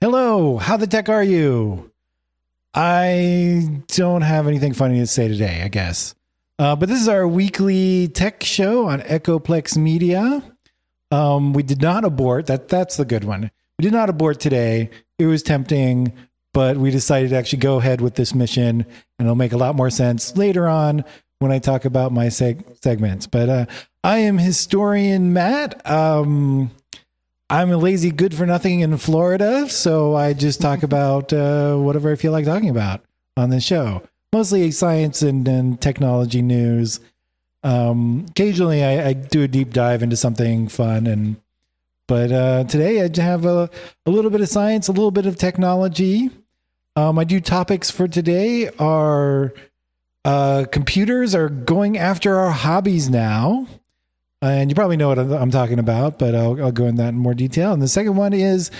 Hello, how the tech are you? I don't have anything funny to say today, I guess. Uh, but this is our weekly tech show on Echoplex Media. Um, we did not abort. That that's the good one. We did not abort today. It was tempting, but we decided to actually go ahead with this mission, and it'll make a lot more sense later on when I talk about my seg- segments. But uh, I am historian Matt. Um, I'm a lazy good for nothing in Florida, so I just talk about uh, whatever I feel like talking about on the show. Mostly science and, and technology news. Um, occasionally, I, I, do a deep dive into something fun, and but uh, today I have a, a little bit of science, a little bit of technology. Um, I do topics for today are uh, computers are going after our hobbies now and you probably know what I'm talking about, but I'll, I'll go in that in more detail. And the second one is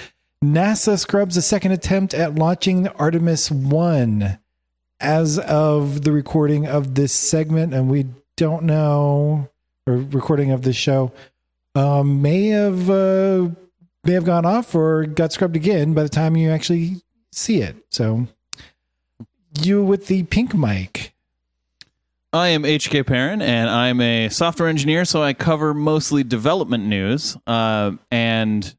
NASA scrubs a second attempt at launching Artemis 1 as of the recording of this segment. And we don't know, or recording of this show, um, may have uh, may have gone off or got scrubbed again by the time you actually see it. So you with the pink mic. I am HK Perrin, and I'm a software engineer, so I cover mostly development news. Uh, and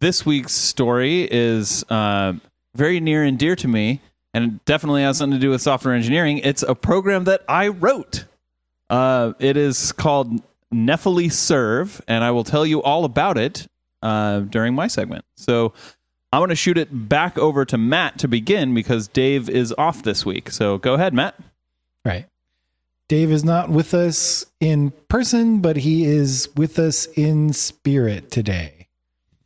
this week's story is uh, very near and dear to me, and it definitely has something to do with software engineering. It's a program that I wrote. Uh, it is called Nephele Serve, and I will tell you all about it uh, during my segment. So I'm going to shoot it back over to Matt to begin because Dave is off this week. So go ahead, Matt. Right. Dave is not with us in person, but he is with us in spirit today.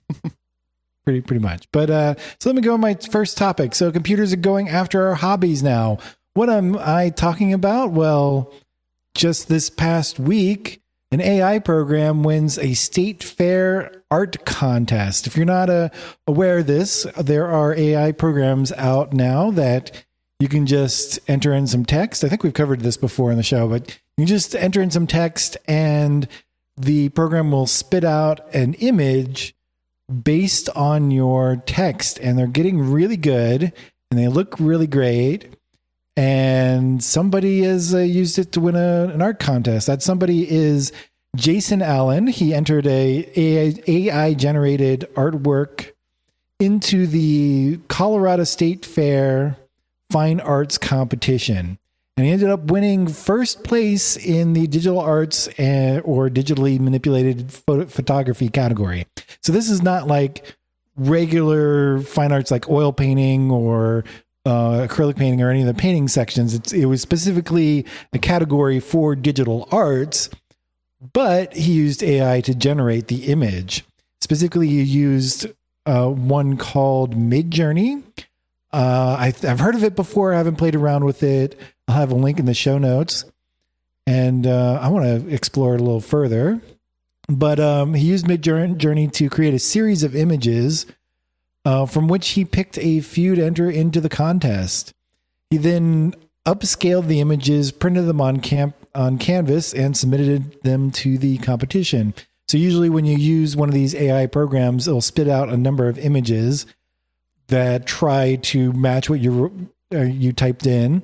pretty pretty much. But uh so let me go on my first topic. So computers are going after our hobbies now. What am I talking about? Well, just this past week, an AI program wins a state fair art contest. If you're not uh, aware of this, there are AI programs out now that you can just enter in some text. I think we've covered this before in the show, but you just enter in some text and the program will spit out an image based on your text. And they're getting really good and they look really great. And somebody has uh, used it to win a, an art contest. That somebody is Jason Allen. He entered a AI generated artwork into the Colorado State Fair fine arts competition. And he ended up winning first place in the digital arts and, or digitally manipulated photo, photography category. So this is not like regular fine arts like oil painting or uh, acrylic painting or any of the painting sections. It's, it was specifically a category for digital arts, but he used AI to generate the image. Specifically, he used uh, one called Midjourney, uh, I, have heard of it before. I haven't played around with it. I'll have a link in the show notes, and uh, I want to explore it a little further. But um, he used Midjourney to create a series of images, uh, from which he picked a few to enter into the contest. He then upscaled the images, printed them on camp on canvas, and submitted them to the competition. So usually, when you use one of these AI programs, it'll spit out a number of images that try to match what you uh, you typed in.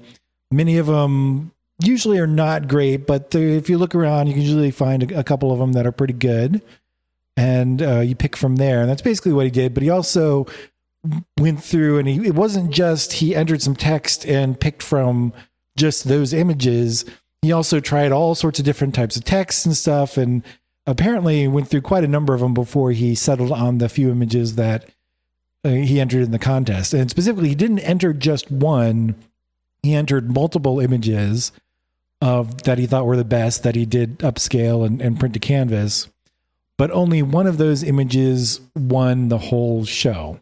Many of them usually are not great, but if you look around, you can usually find a, a couple of them that are pretty good, and uh, you pick from there. And that's basically what he did. But he also went through, and he, it wasn't just he entered some text and picked from just those images. He also tried all sorts of different types of texts and stuff, and apparently went through quite a number of them before he settled on the few images that he entered in the contest. And specifically, he didn't enter just one, he entered multiple images of that he thought were the best that he did upscale and, and print to canvas. But only one of those images won the whole show.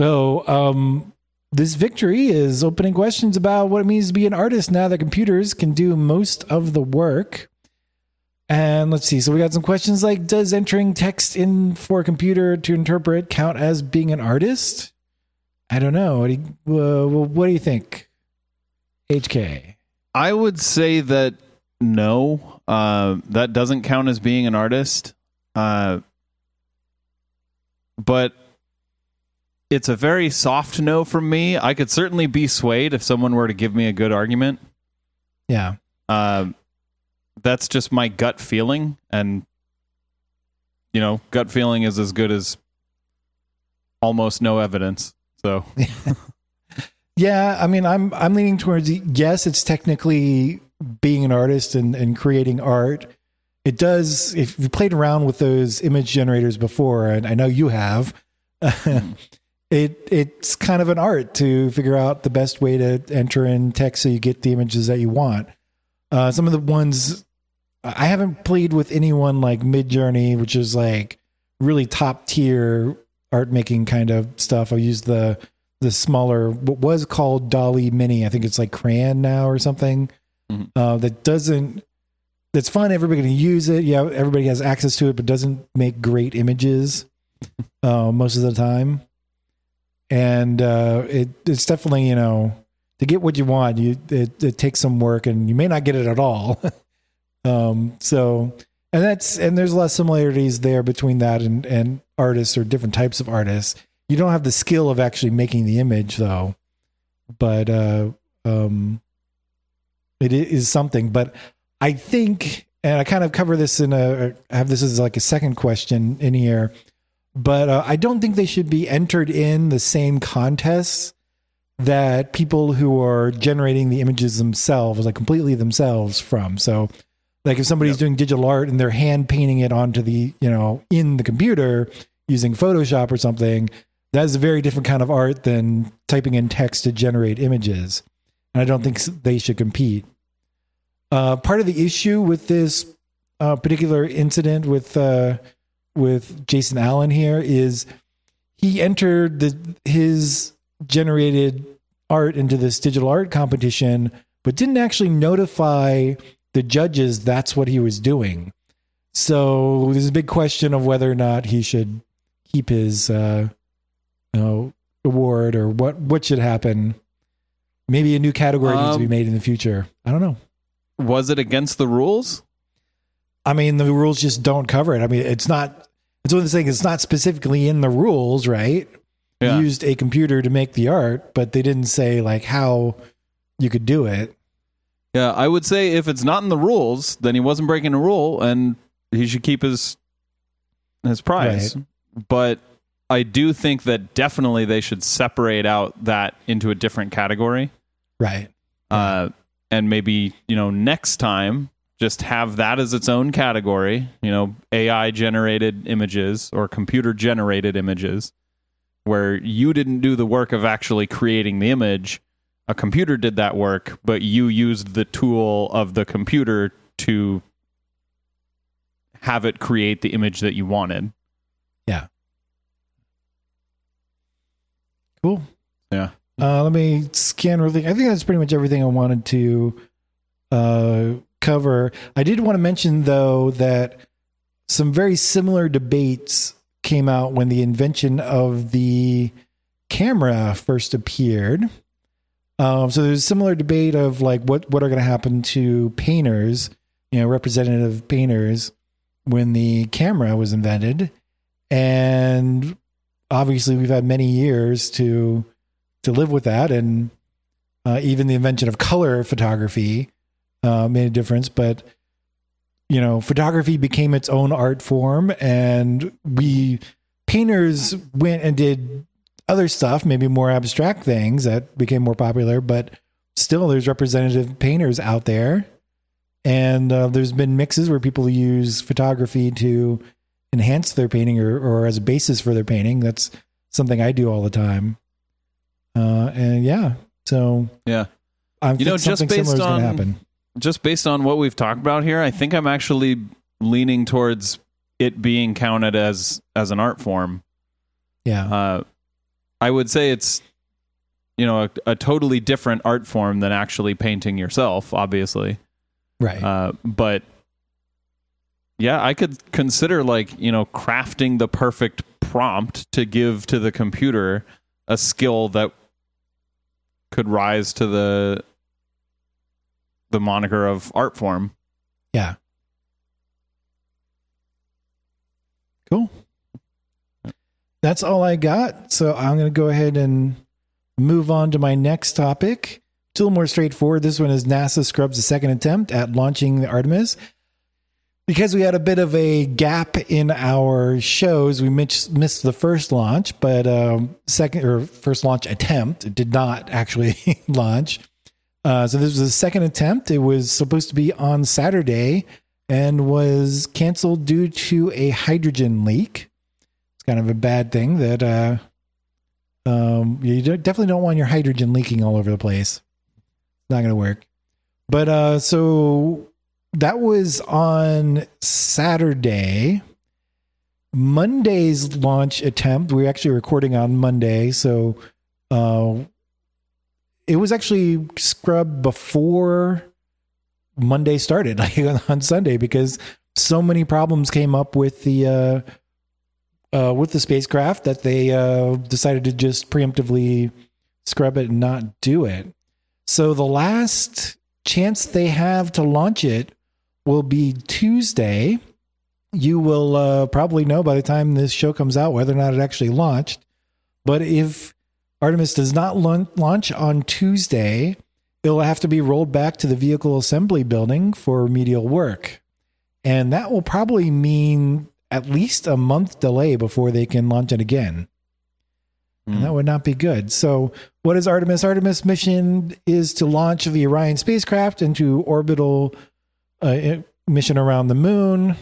So, um, this victory is opening questions about what it means to be an artist now that computers can do most of the work. And let's see. So we got some questions like Does entering text in for a computer to interpret count as being an artist? I don't know. What do you, uh, what do you think, HK? I would say that no, uh, that doesn't count as being an artist. Uh, but it's a very soft no from me. I could certainly be swayed if someone were to give me a good argument. Yeah. Uh, that's just my gut feeling, and you know, gut feeling is as good as almost no evidence. So Yeah, I mean, I'm I'm leaning towards yes. It's technically being an artist and, and creating art. It does. If you played around with those image generators before, and I know you have, it it's kind of an art to figure out the best way to enter in text so you get the images that you want. Uh, some of the ones I haven't played with anyone like Midjourney, which is like really top tier art making kind of stuff. I use the the smaller what was called DALL-E Mini. I think it's like Craiyon now or something. Mhm. Uh, that doesn't. That's fun. Everybody can use it. Yeah, everybody has access to it, but doesn't make great images uh, most of the time. And uh, it it's definitely you know to get what you want, you it, it takes some work, and you may not get it at all. um, so and that's and there's a lot of similarities there between that and and artists or different types of artists. You don't have the skill of actually making the image though. But uh um it is something. But i think and i kind of cover this in a I have this as like a second question in here but uh, i don't think they should be entered in the same contests that people who are generating the images themselves like completely themselves from. So like if somebody's Yep. doing digital art and they're hand painting it onto the you know in the computer using photoshop or something that is a very different kind of art than typing in text to generate images and i don't think they should compete uh, part of the issue with this uh, particular incident with uh, with jason allen here is he entered the his generated art into this digital art competition but didn't actually notify the judges that's what he was doing. So there's a big question of whether or not he should keep his uh, you know, award or what what should happen. Maybe a new category needs to be Um, made in the future. I don't know. was it against the rules? I mean, the rules just don't cover it. I mean, it's not. It's one of the things. It's not specifically in the rules, right? Yeah. Used a computer to make the art, but they didn't say like how you could do it. Yeah, I would say if it's not in the rules, then he wasn't breaking a rule, and he should keep his his prize. But I do think that definitely they should separate out that into a different category, Right. uh, and maybe you know next time just have that as its own category. You know, AI generated images or computer generated images, where you didn't do the work of actually creating the image. A computer did that work, but you used the tool of the computer to have it create the image that you wanted. Yeah. Cool. Yeah. Uh, let me scan really. I think that's pretty much everything I wanted to uh, cover. I did want to mention though that some very similar debates came out when the invention of the camera first appeared. Um, so there's a similar debate of like what what are going to happen to painters, you know, representative painters when the camera was invented, and obviously we've had many years to to live with that. And uh, even the invention of color photography uh, made a difference. But you know photography became its own art form. And we painters went and did other stuff maybe more abstract things that became more popular but still there's representative painters out there and uh, there's been mixes where people use photography to enhance their painting or, or as a basis for their painting. That's something I do all the time. Uh, and yeah, so Yeah. I You know, just based similar is going to on- happen. just based on what we've talked about here, I think I'm actually leaning towards it being counted as as an art form. Yeah, Uh, I would say it's you know a, a totally different art form than actually painting yourself, obviously. right. Uh, but yeah, I could consider like you know crafting the perfect prompt to give to the computer a skill that could rise to the the moniker of art form. yeah. Cool. That's all I got. So I'm going to go ahead and move on to my next topic. It's a little more straightforward. This one is NASA scrubs a second attempt at launching the Artemis. Because we had a bit of a gap in our shows, we missed, the first launch, but um, second or first launch attempt did not actually launch. Uh, so this was the second attempt. It was supposed to be on Saturday and was canceled due to a hydrogen leak. Kind of a bad thing that uh, um, you definitely don't want your hydrogen leaking all over the place. It's not going to work. But uh, so that was on Saturday. Monday's launch attempt. We are actually recording on Monday, so uh, it was actually scrubbed before Monday started, like on Sunday, because so many problems came up with the uh, uh, with the spacecraft that they uh, decided to just preemptively scrub it and not do it. So the last chance they have to launch it will be Tuesday. You will uh, probably know by the time this show comes out whether or not it actually launched. But if Artemis does not launch on Tuesday, it'll have to be rolled back to the vehicle assembly building for remedial work. And that will probably mean at least a month delay before they can launch it again. Mm. And that hmm. would not be good. So, what is Artemis? Artemis mission is to launch the Orion spacecraft into orbital uh, mission around the moon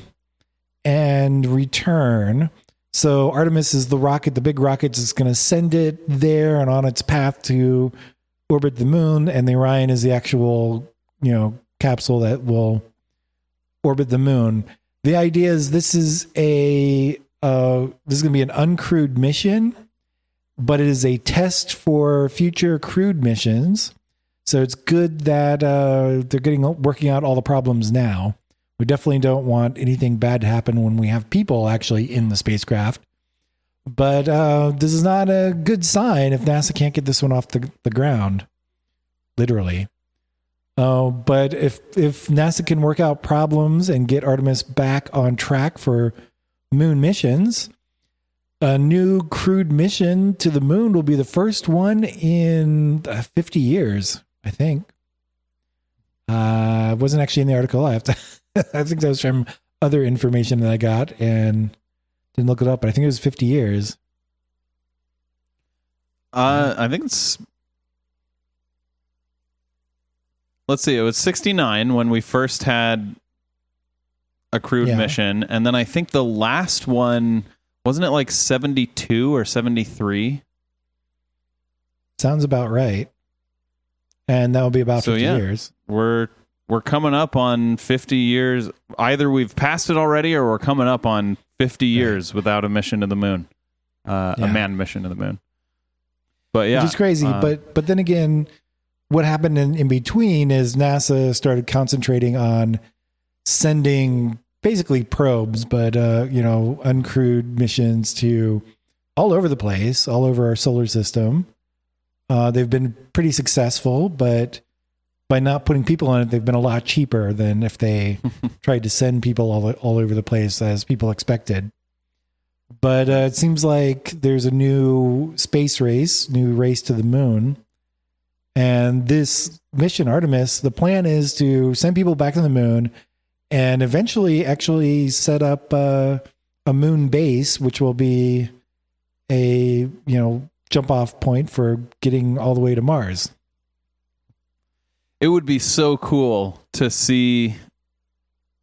and return. So, Artemis is the rocket, the big rocket that's going to send it there and on its path to orbit the moon. And the Orion is the actual, you know, capsule that will orbit the moon the idea is this is a uh, this is going to be an uncrewed mission, but it is a test for future crewed missions. So it's good that uh, they're getting working out all the problems now. We definitely don't want anything bad to happen when we have people actually in the spacecraft. But uh, this is not a good sign if NASA can't get this one off the, the ground, literally. Uh, but if if NASA can work out problems and get Artemis back on track for moon missions, a new crewed mission to the moon will be the first one in uh, 50 years, I think. Uh, wasn't actually in the article. I have to. I think that was from other information that I got and didn't look it up, but I think it was 50 years. Uh, I think it's let's see, it was 69 when we first had a crewed yeah. mission. And then I think the last one, wasn't it like 72 or 73? Sounds about right. And that will be about so, 50 yeah, years. We're we're coming up on 50 years. Either we've passed it already or we're coming up on 50 years right. without a mission to the moon. Uh, yeah. a manned mission to the moon. But yeah. Which is crazy, uh, but but then again, what happened in, in between is NASA started concentrating on sending basically probes, but uh, you know, uncrewed missions to all over the place, all over our solar system. Uh, they've been pretty successful, but by not putting people on it, they've been a lot cheaper than if they tried to send people all all over the place as people expected. But uh, it seems like there's a new space race, new race to the moon, and this mission, Artemis, the plan is to send people back to the moon and eventually actually set up uh, a moon base, which will be a you know jump off point for getting all the way to Mars. It would be so cool to see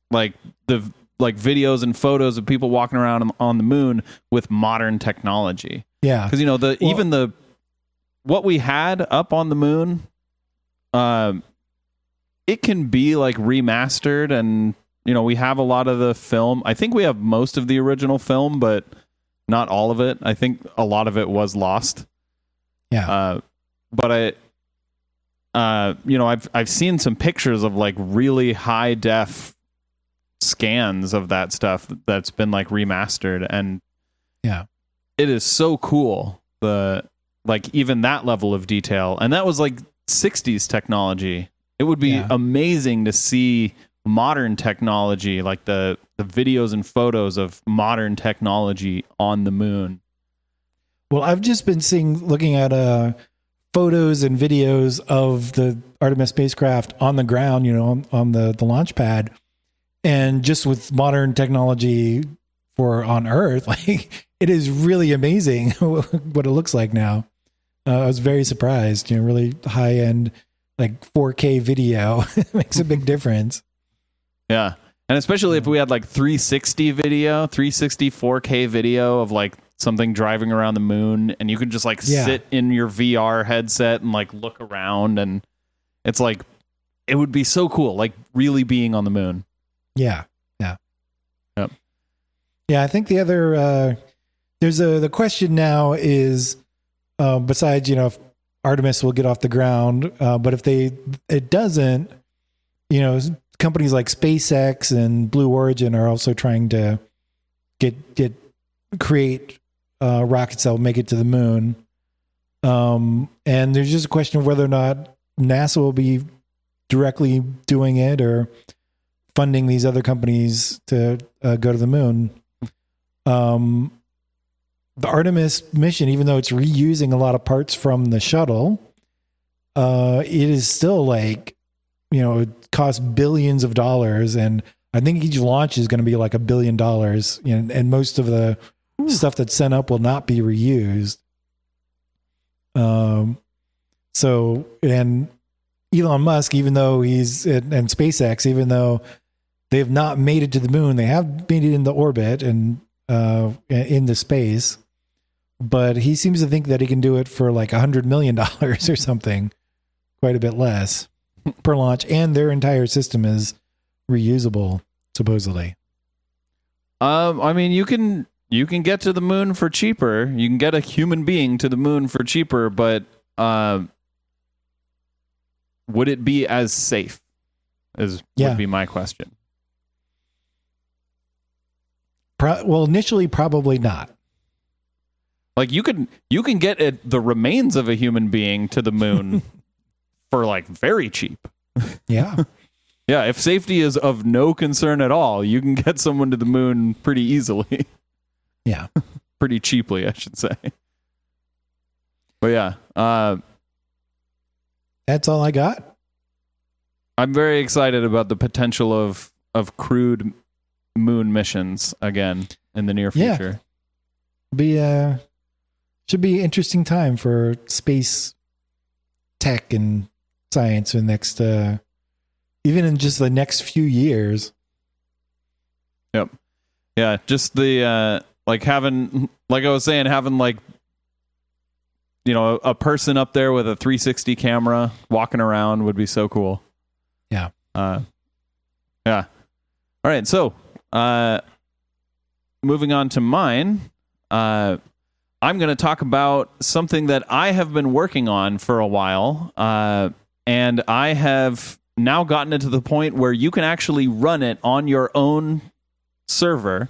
like the like videos and photos of people walking around on the moon with modern technology. Yeah. Cuz you know the well, even the what we had up on the moon, um, it can be like remastered, and you know we have a lot of the film. I think we have most of the original film, but not all of it. I think a lot of it was lost. Yeah. Uh, but I, uh, you know, I've I've seen some pictures of like really high def scans of that stuff that's been like remastered, and yeah, it is so cool. The like even that level of detail. And that was like 60s technology. It would be yeah. amazing to see modern technology, like the the videos and photos of modern technology on the moon. Well, I've just been seeing, looking at uh, photos and videos of the Artemis spacecraft on the ground, you know, on, on the, the launch pad. And just with modern technology for on Earth, like it is really amazing what it looks like now. Uh, I was very surprised, you know, really high end, like 4K video makes a big difference. Yeah. And especially if we had like 360 video, 360 4K video of like something driving around the moon and you could just like Yeah. sit in your VR headset and like look around and it's like it would be so cool like really being on the moon. Yeah, yeah, Yep. yeah. I think the other uh, there's a the question now is uh, besides you know Artemis will get off the ground, uh, but if they it doesn't, you know, companies like SpaceX and Blue Origin are also trying to get get create uh, rockets that will make it to the moon. Um, and there's just a question of whether or not NASA will be directly doing it or funding these other companies to uh, go to the moon. Um, the Artemis mission, even though it's reusing a lot of parts from the shuttle, uh, it is still like, you know, it costs billions of dollars. And I think each launch is going to be like a billion dollars. You know, and most of the stuff that's sent up will not be reused. Um, so, and Elon Musk, even though he's and, and SpaceX, even though they have not made it to the moon, they have made it into orbit and uh, into space. But he seems to think that he can do it for like a hundred million dollars or something, quite a bit less per launch, and their entire system is reusable, supposedly. Um I mean you can you can get to the moon for cheaper. You can get a human being to the moon for cheaper, but uh, would it be as safe? Is Yeah. would be my question. Pro- well, initially, probably not. Like you can you can get it, the remains of a human being to the moon for like very cheap. Yeah, Yeah, if safety is of no concern at all, you can get someone to the moon pretty easily, yeah. pretty cheaply, I should say. But yeah, uh, That's all I got. I'm very excited about the potential of of crewed moon missions again in the near Yeah. future. Be uh, should be interesting time for space tech and science in the next uh, even in just the next few years. Yep. Yeah, just the uh like having like I was saying having like you know, a, a person up there with a 360 camera walking around would be so cool. Yeah. Uh yeah. All right, so uh moving on to mine, uh I'm going to talk about something that I have been working on for a while. Uh and I have now gotten it to the point where you can actually run it on your own server.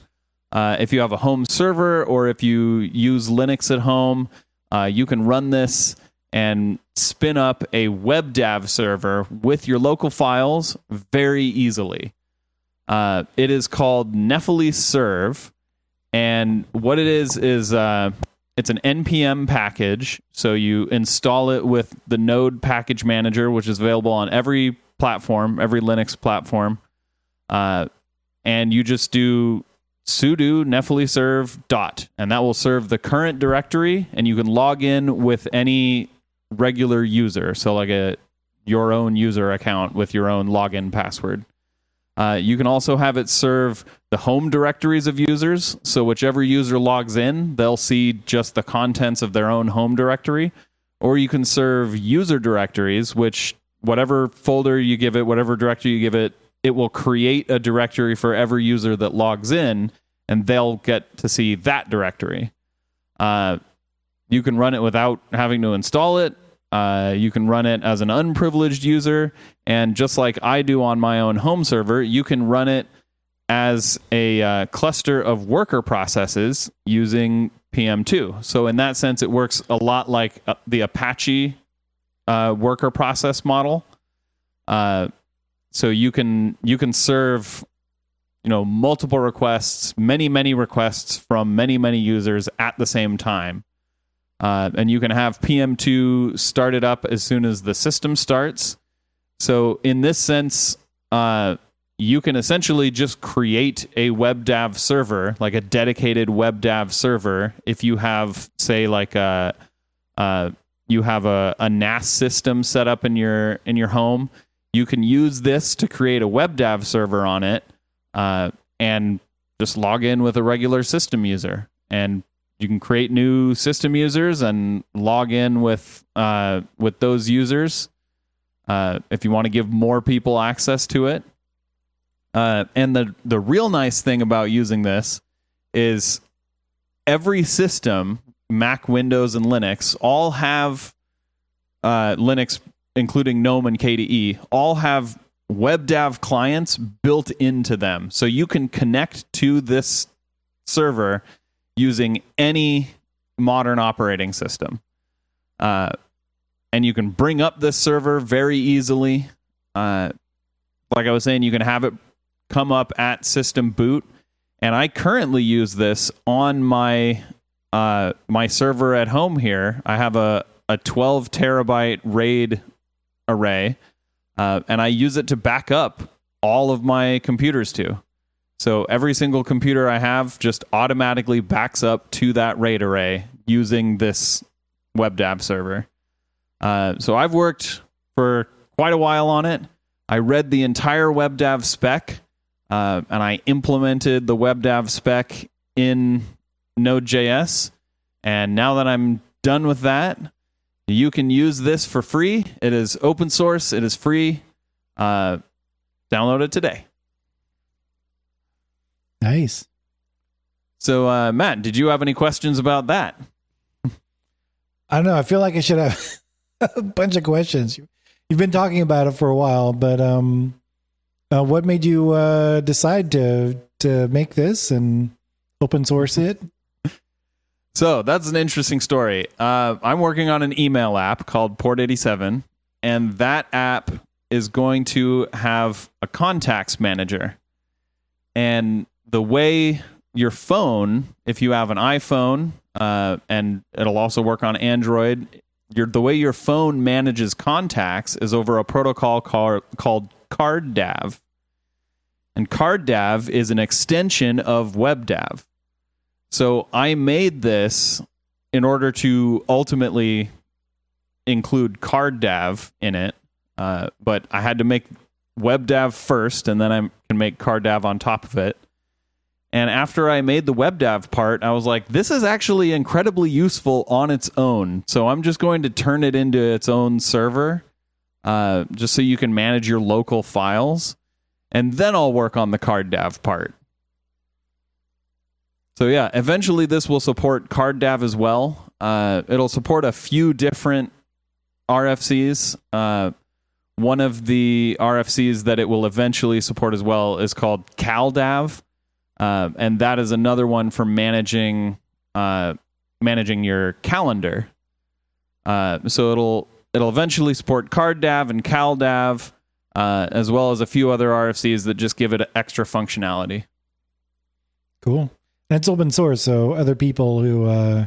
Uh, if you have a home server or if you use Linux at home, uh, you can run this and spin up a WebDAV server with your local files very easily. Uh, it is called Nephele Serve, and what it is is uh, it's an npm package. So you install it with the Node package manager, which is available on every platform, every Linux platform. Uh, and you just do sudo nephele serve dot and that will serve the current directory and you can log in with any regular user so like a your own user account with your own login password uh, you can also have it serve the home directories of users so whichever user logs in they'll see just the contents of their own home directory or you can serve user directories which whatever folder you give it whatever directory you give it it will create a directory for every user that logs in, and they'll get to see that directory. Uh, you can run it without having to install it. Uh, you can run it as an unprivileged user, and just like I do on my own home server, you can run it as a uh, cluster of worker processes using PM2. So in that sense, it works a lot like uh, the Apache uh, worker process model. Uh, so you can you can serve you know multiple requests many many requests from many many users at the same time Uh, and you can have PM2 started up as soon as the system starts. So, in this sense, uh, you can essentially just create a WebDAV server, like a dedicated WebDAV server, if you have, say, like a, uh, you have a, a NAS system set up in your in your home. You can use this to create a WebDAV server on it, uh, and just log in with a regular system user, and you can create new system users and log in with uh, with those users uh, if you want to give more people access to it. Uh, and the the real nice thing about using this is every system, Mac, Windows, and Linux, all have uh, Linux, including GNOME and KDE, all have WebDAV clients built into them, so you can connect to this server using any modern operating system. Uh, and you can bring up this server very easily. Uh, like I was saying, you can have it come up at system boot, and I currently use this on my uh, my server at home here. I have a a 12 terabyte RAID array, uh, and I use it to back up all of my computers to. So every single computer I have just automatically backs up to that RAID array using this WebDAV server. Uh, so I've worked for quite a while on it. I read the entire WebDAV spec uh, and I implemented the WebDAV spec in Node.js. And now that I'm done with that, you can use this for free. It is open source, it is free. Uh, download it today. Nice. So, uh, Matt, did you have any questions about that? I don't know. I feel like I should have a bunch of questions. You've been talking about it for a while, but um, uh, what made you uh, decide to to make this and open source it? So that's an interesting story. Uh, I'm working on an email app called Port87, and that app is going to have a contacts manager. And the way your phone, if you have an iPhone, uh, and it'll also work on Android, your, the way your phone manages contacts is over a protocol called, called CardDAV. And CardDAV is an extension of WebDAV. So I made this in order to ultimately include CardDAV in it, uh, but I had to make WebDAV first, and then I can make CardDAV on top of it. And after I made the WebDAV part, I was like, this is actually incredibly useful on its own. So I'm just going to turn it into its own server, uh, just so you can manage your local files. And then I'll work on the CardDAV part. So yeah, eventually this will support CardDAV as well. Uh, it'll support a few different RFCs. Uh, one of the RFCs that it will eventually support as well is called CalDAV, uh, and that is another one for managing uh, managing your calendar. Uh, so it'll it'll eventually support CardDAV and CalDAV, uh, as well as a few other RFCs that just give it extra functionality. Cool. And it's open source, so other people who uh,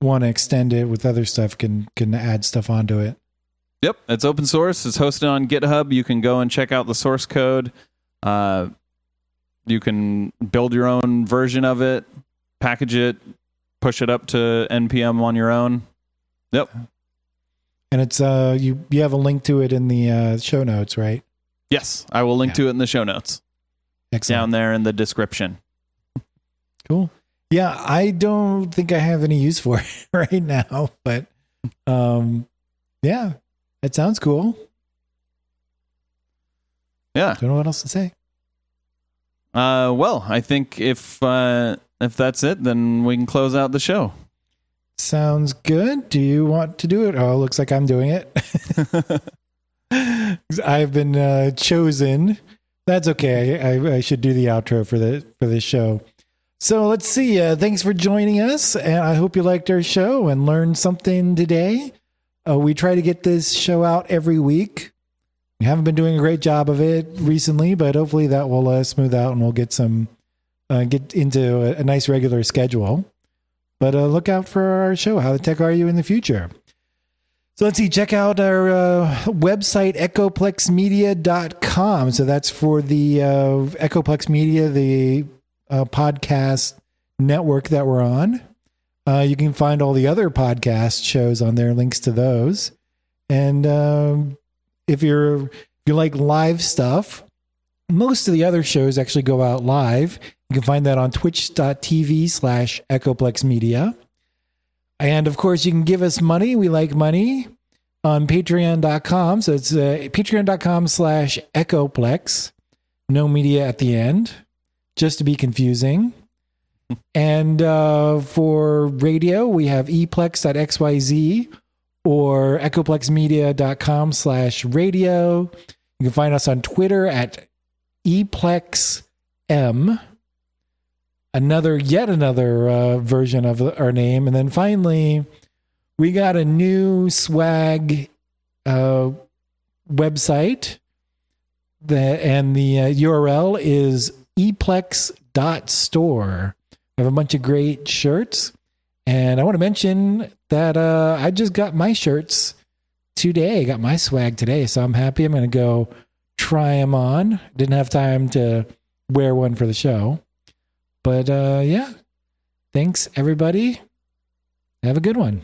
want to extend it with other stuff can can add stuff onto it. Yep, it's open source. It's hosted on GitHub. You can go and check out the source code. Uh, you can build your own version of it, package it, push it up to npm on your own. Yep. And it's uh you you have a link to it in the uh, show notes, right? Yes, I will link Yeah. to it in the show notes Excellent. down there in the description. Cool. Yeah, I don't think I have any use for it right now, but um yeah, it sounds cool. Yeah. Don't know what else to say. Uh, well, I think if uh, if that's it, then we can close out the show. Sounds good. Do you want to do it? Oh, looks like I'm doing it. I've been uh, chosen. That's okay. I, I should do the outro for the for this show. So let's see. Uh, thanks for joining us, and I hope you liked our show and learned something today. Uh, we try to get this show out every week. We haven't been doing a great job of it recently, but hopefully that will uh, smooth out and we'll get some uh, get into a, a nice regular schedule. But uh, look out for our show, How the Tech Are You in the Future? So let's see, check out our uh, website, echoplexmedia.com. So that's for the uh, Echoplex Media, the uh, podcast network that we're on. Uh, you can find all the other podcast shows on there, links to those. And um, if you're if you like live stuff, most of the other shows actually go out live. You can find that on twitch.tv slash Echoplex Media. And of course, you can give us money. We like money on patreon.com. So it's uh, patreon.com slash echoplex. No media at the end, just to be confusing. and uh, for radio, we have eplex.xyz or echoplexmedia.com slash radio. You can find us on Twitter at eplexm another yet another uh, version of our name. And then finally we got a new swag uh, website. That and the uh, url is eplex.store we have a bunch of great shirts and i want to mention that uh, i just got my shirts today I got my swag today so i'm happy i'm going to go try them on didn't have time to wear one for the show but uh, yeah, thanks everybody. Have a good one.